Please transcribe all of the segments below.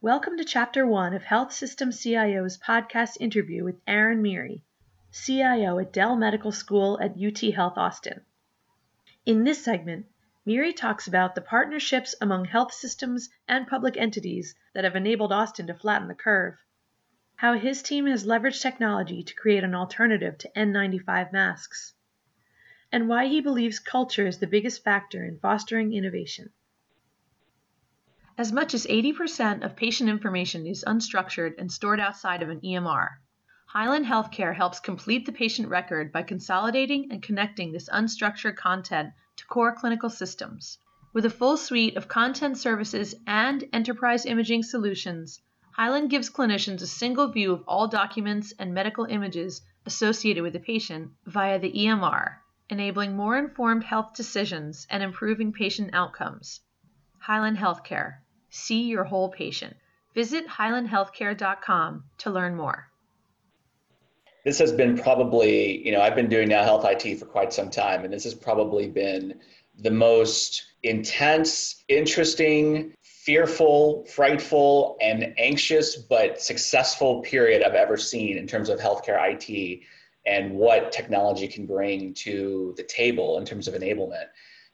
Welcome to Chapter 1 of Health System CIO's podcast interview with Aaron Miri, CIO at Dell Medical School at UT Health Austin. In this segment, Meary talks about the partnerships among health systems and public entities that have enabled Austin to flatten the curve, how his team has leveraged technology to create an alternative to N95 masks, and why he believes culture is the biggest factor in fostering innovation. As much as 80% of patient information is unstructured and stored outside of an EMR. Hyland Healthcare helps complete the patient record by consolidating and connecting this unstructured content to core clinical systems. With a full suite of content services and enterprise imaging solutions, Hyland gives clinicians a single view of all documents and medical images associated with the patient via the EMR, enabling more informed health decisions and improving patient outcomes. Hyland Healthcare, See your whole patient. Visit hylandhealthcare.com to learn more. This has been probably, you know, I've been doing now health IT for quite some time, and this has probably been the most intense, interesting, fearful, frightful, and anxious but successful period I've ever seen in terms of healthcare IT and what technology can bring to the table in terms of enablement.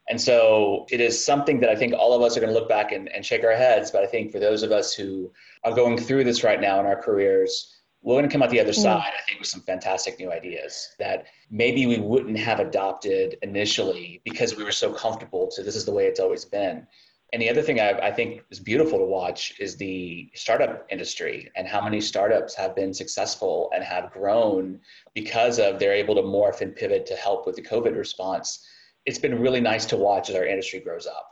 And so it is something that I think all of us are going to look back and, and shake our heads. But I think for those of us who are going through this right now in our careers, we're going to come out the other mm. side, I think, with some fantastic new ideas that maybe we wouldn't have adopted initially because we were so comfortable to this is the way it's always been. And the other thing I, I, think is beautiful to watch is the startup industry and how many startups have been successful and have grown because of they're able to morph and pivot to help with the COVID response it's been really nice to watch as our industry grows up.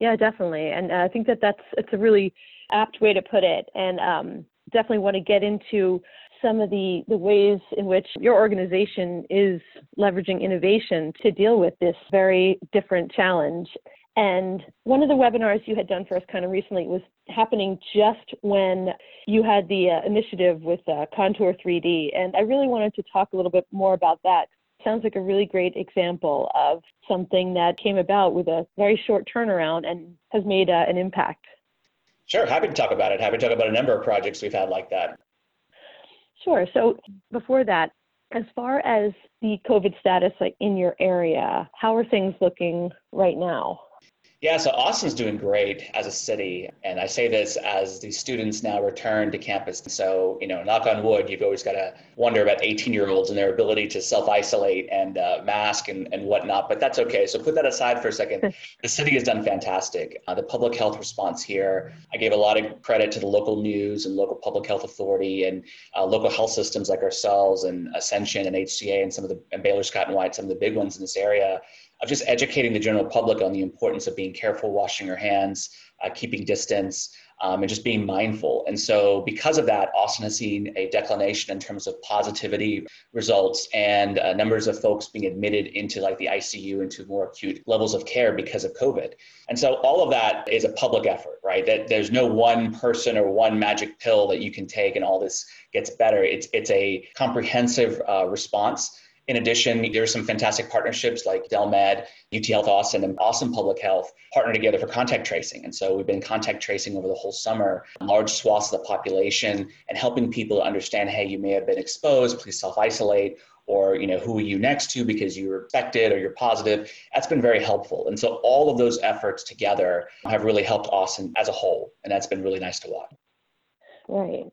Yeah, definitely, and uh, I think that that's it's a really apt way to put it, and um, definitely want to get into some of the the ways in which your organization is leveraging innovation to deal with this very different challenge. And one of the webinars you had done for us kind of recently was happening just when you had the uh, initiative with uh, Contour 3D. And I really wanted to talk a little bit more about that sounds like a really great example of something that came about with a very short turnaround and has made uh, an impact. Sure, happy to talk about it. Happy to talk about a number of projects we've had like that. Sure. So before that, as far as the COVID status like in your area, how are things looking right now? Yeah, so Austin's doing great as a city. And I say this as the students now return to campus. So, you know, knock on wood, you've always got to wonder about 18 year olds and their ability to self isolate and uh, mask and, and whatnot. But that's okay. So put that aside for a second. the city has done fantastic. Uh, the public health response here, I gave a lot of credit to the local news and local public health authority and uh, local health systems like ourselves and Ascension and HCA and some of the, and Baylor Scott and White, some of the big ones in this area of just educating the general public on the importance of being careful, washing your hands, uh, keeping distance, um, and just being mindful. And so, because of that, Austin has seen a declination in terms of positivity results and uh, numbers of folks being admitted into like the ICU into more acute levels of care because of COVID. And so, all of that is a public effort, right? That there's no one person or one magic pill that you can take and all this gets better. It's it's a comprehensive uh, response in addition, there are some fantastic partnerships like DelMed, UT Health Austin, and Austin Public Health partner together for contact tracing. And so we've been contact tracing over the whole summer, large swaths of the population, and helping people understand, hey, you may have been exposed, please self-isolate, or you know, who are you next to because you're infected or you're positive. That's been very helpful. And so all of those efforts together have really helped Austin as a whole. And that's been really nice to watch. Right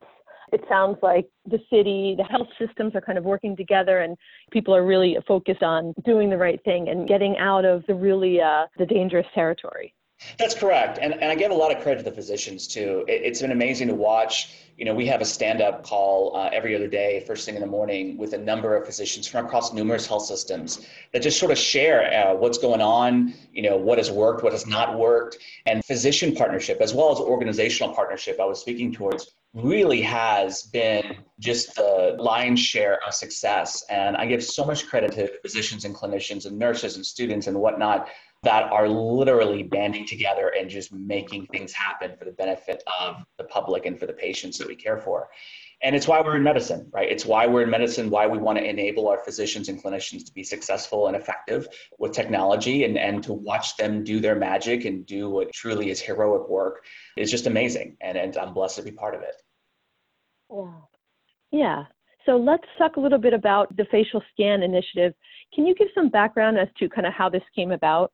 it sounds like the city, the health systems are kind of working together and people are really focused on doing the right thing and getting out of the really uh, the dangerous territory. That's correct. And, and I give a lot of credit to the physicians too. It, has been amazing to watch. You know, we have a stand up call uh, every other day, first thing in the morning, with a number of physicians from across numerous health systems that just sort of share uh, what's going on, you know, what has worked, what has not worked, and physician partnership as well as organizational partnership I was speaking towards really has been just the lion's share of success. And I give so much credit to physicians and clinicians and nurses and students and whatnot that are literally banding together and just making things happen for the benefit of the public and for the patients that we care for. And it's why we're in medicine, right? It's why we're in medicine, why we want to enable our physicians and clinicians to be successful and effective with technology and, and to watch them do their magic and do what truly is heroic work is just amazing. And, and I'm blessed to be part of it. Yeah. Yeah. So let's talk a little bit about the facial scan initiative. Can you give some background as to kind of how this came about?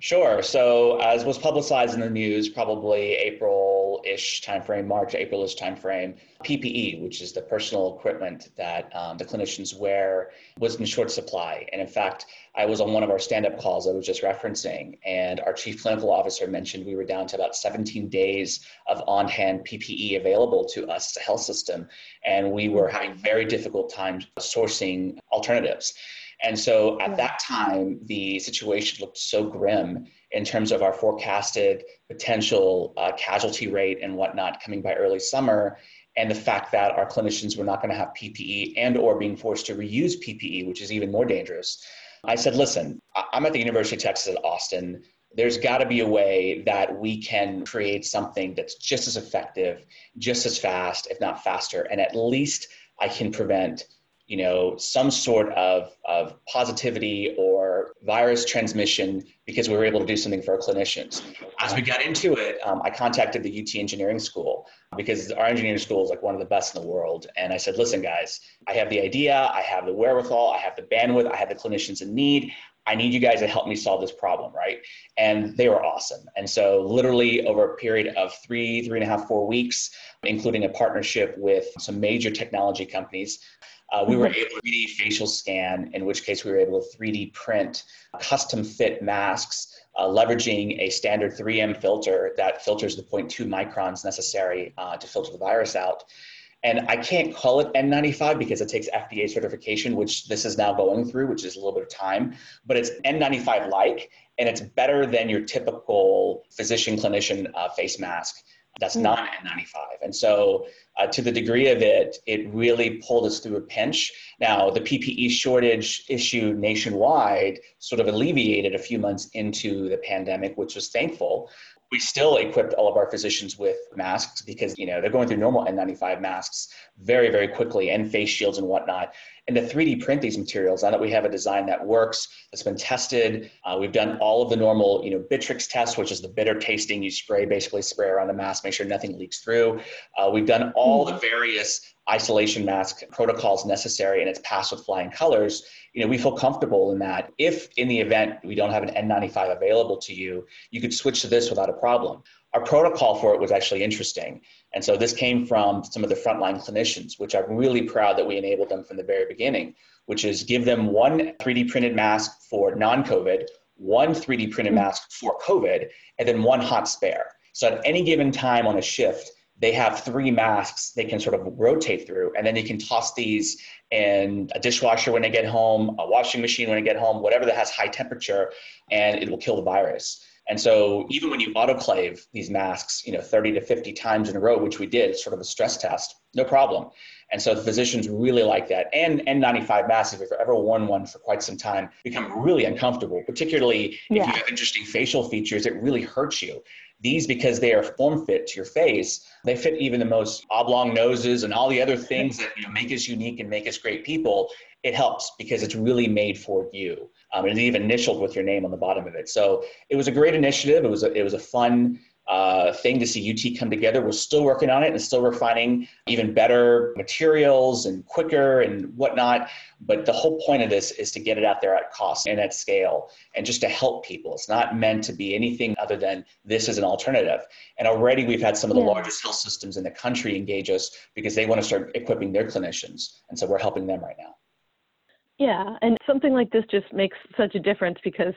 Sure. So, as was publicized in the news, probably April-ish timeframe, March, April-ish timeframe, PPE, which is the personal equipment that um, the clinicians wear, was in short supply. And in fact, I was on one of our stand-up calls I was just referencing, and our chief clinical officer mentioned we were down to about 17 days of on-hand PPE available to us as a health system, and we were having very difficult times sourcing alternatives. And so at that time, the situation looked so grim in terms of our forecasted potential uh, casualty rate and whatnot coming by early summer and the fact that our clinicians were not going to have PPE and or being forced to reuse PPE, which is even more dangerous. I said, listen, I'm at the University of Texas at Austin. There's got to be a way that we can create something that's just as effective, just as fast, if not faster, and at least I can prevent you know, some sort of, of positivity or virus transmission because we were able to do something for our clinicians. As we got into it, um, I contacted the UT Engineering School because our engineering school is like one of the best in the world. And I said, listen, guys, I have the idea, I have the wherewithal, I have the bandwidth, I have the clinicians in need. I need you guys to help me solve this problem, right? And they were awesome. And so, literally, over a period of three, three and a half, four weeks, including a partnership with some major technology companies, uh, we were mm-hmm. able to 3D facial scan, in which case we were able to 3D print custom fit masks, uh, leveraging a standard 3M filter that filters the 0.2 microns necessary uh, to filter the virus out. And I can't call it N95 because it takes FDA certification, which this is now going through, which is a little bit of time, but it's N95 like, and it's better than your typical physician clinician uh, face mask that's not N95. And so, uh, to the degree of it, it really pulled us through a pinch. Now, the PPE shortage issue nationwide sort of alleviated a few months into the pandemic, which was thankful. We still equipped all of our physicians with masks because you know they're going through normal N95 masks very, very quickly and face shields and whatnot and to 3D print these materials now that we have a design that works, that's been tested. Uh, we've done all of the normal, you know, Bitrex test, which is the bitter tasting. You spray, basically spray around the mask, make sure nothing leaks through. Uh, we've done all the various isolation mask protocols necessary and it's passed with flying colors you know we feel comfortable in that if in the event we don't have an n95 available to you you could switch to this without a problem our protocol for it was actually interesting. And so this came from some of the frontline clinicians, which I'm really proud that we enabled them from the very beginning, which is give them one 3D printed mask for non COVID, one 3D printed mm-hmm. mask for COVID, and then one hot spare. So at any given time on a shift, they have three masks they can sort of rotate through, and then they can toss these in a dishwasher when they get home, a washing machine when they get home, whatever that has high temperature, and it will kill the virus. And so even when you autoclave these masks, you know, 30 to 50 times in a row, which we did, sort of a stress test, no problem. And so the physicians really like that. And N95 masks, if you've ever worn one for quite some time, become really uncomfortable, particularly if you have interesting facial features, it really hurts you. These, because they are form fit to your face, they fit even the most oblong noses and all the other things that you know, make us unique and make us great people. It helps because it's really made for you. Um, and even initialed with your name on the bottom of it. So it was a great initiative. It was a, it was a fun uh, thing to see UT come together. We're still working on it and still refining even better materials and quicker and whatnot. But the whole point of this is to get it out there at cost and at scale and just to help people. It's not meant to be anything other than this is an alternative. And already we've had some of the yeah. largest health systems in the country engage us because they want to start equipping their clinicians. And so we're helping them right now. Yeah, and something like this just makes such a difference because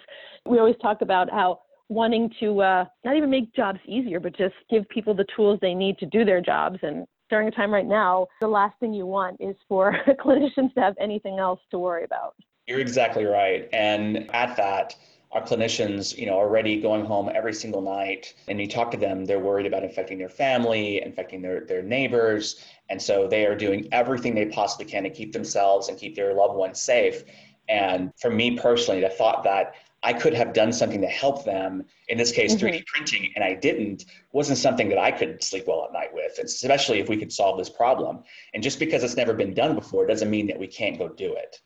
we always talk about how wanting to uh, not even make jobs easier, but just give people the tools they need to do their jobs. And during a time right now, the last thing you want is for clinicians to have anything else to worry about. You're exactly right. And at that, our clinicians, you know, already going home every single night and you talk to them, they're worried about infecting their family, infecting their, their neighbors. And so they are doing everything they possibly can to keep themselves and keep their loved ones safe. And for me personally, the thought that I could have done something to help them, in this case, mm-hmm. 3D printing, and I didn't, wasn't something that I could sleep well at night with, especially if we could solve this problem. And just because it's never been done before doesn't mean that we can't go do it.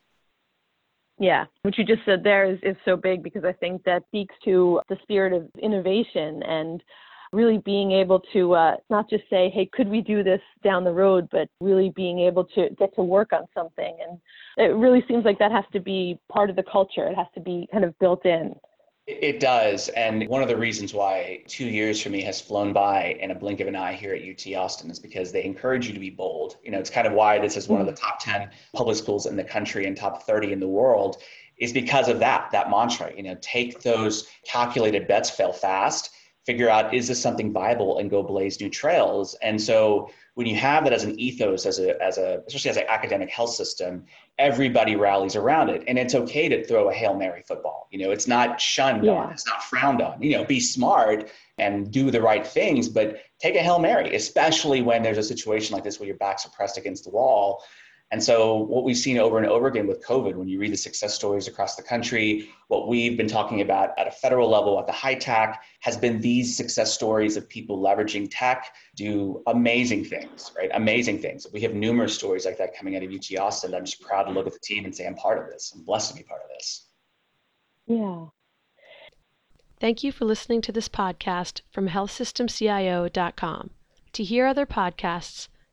Yeah, what you just said there is, is so big because I think that speaks to the spirit of innovation and really being able to uh, not just say, hey, could we do this down the road, but really being able to get to work on something. And it really seems like that has to be part of the culture. It has to be kind of built in. It does. And one of the reasons why two years for me has flown by in a blink of an eye here at UT Austin is because they encourage you to be bold. You know, it's kind of why this is one of the top 10 public schools in the country and top 30 in the world is because of that, that mantra. You know, take those calculated bets, fail fast, figure out is this something viable and go blaze new trails. And so when you have that as an ethos as a as a especially as an academic health system everybody rallies around it. And it's okay to throw a hail mary football. You know it's not shunned yeah. on it's not frowned on. You know be smart and do the right things but take a hail mary especially when there's a situation like this where your back's pressed against the wall and so, what we've seen over and over again with COVID, when you read the success stories across the country, what we've been talking about at a federal level, at the HITAC, has been these success stories of people leveraging tech do amazing things, right? Amazing things. We have numerous stories like that coming out of UT Austin. I'm just proud to look at the team and say, I'm part of this. I'm blessed to be part of this. Yeah. Thank you for listening to this podcast from healthsystemcio.com. To hear other podcasts,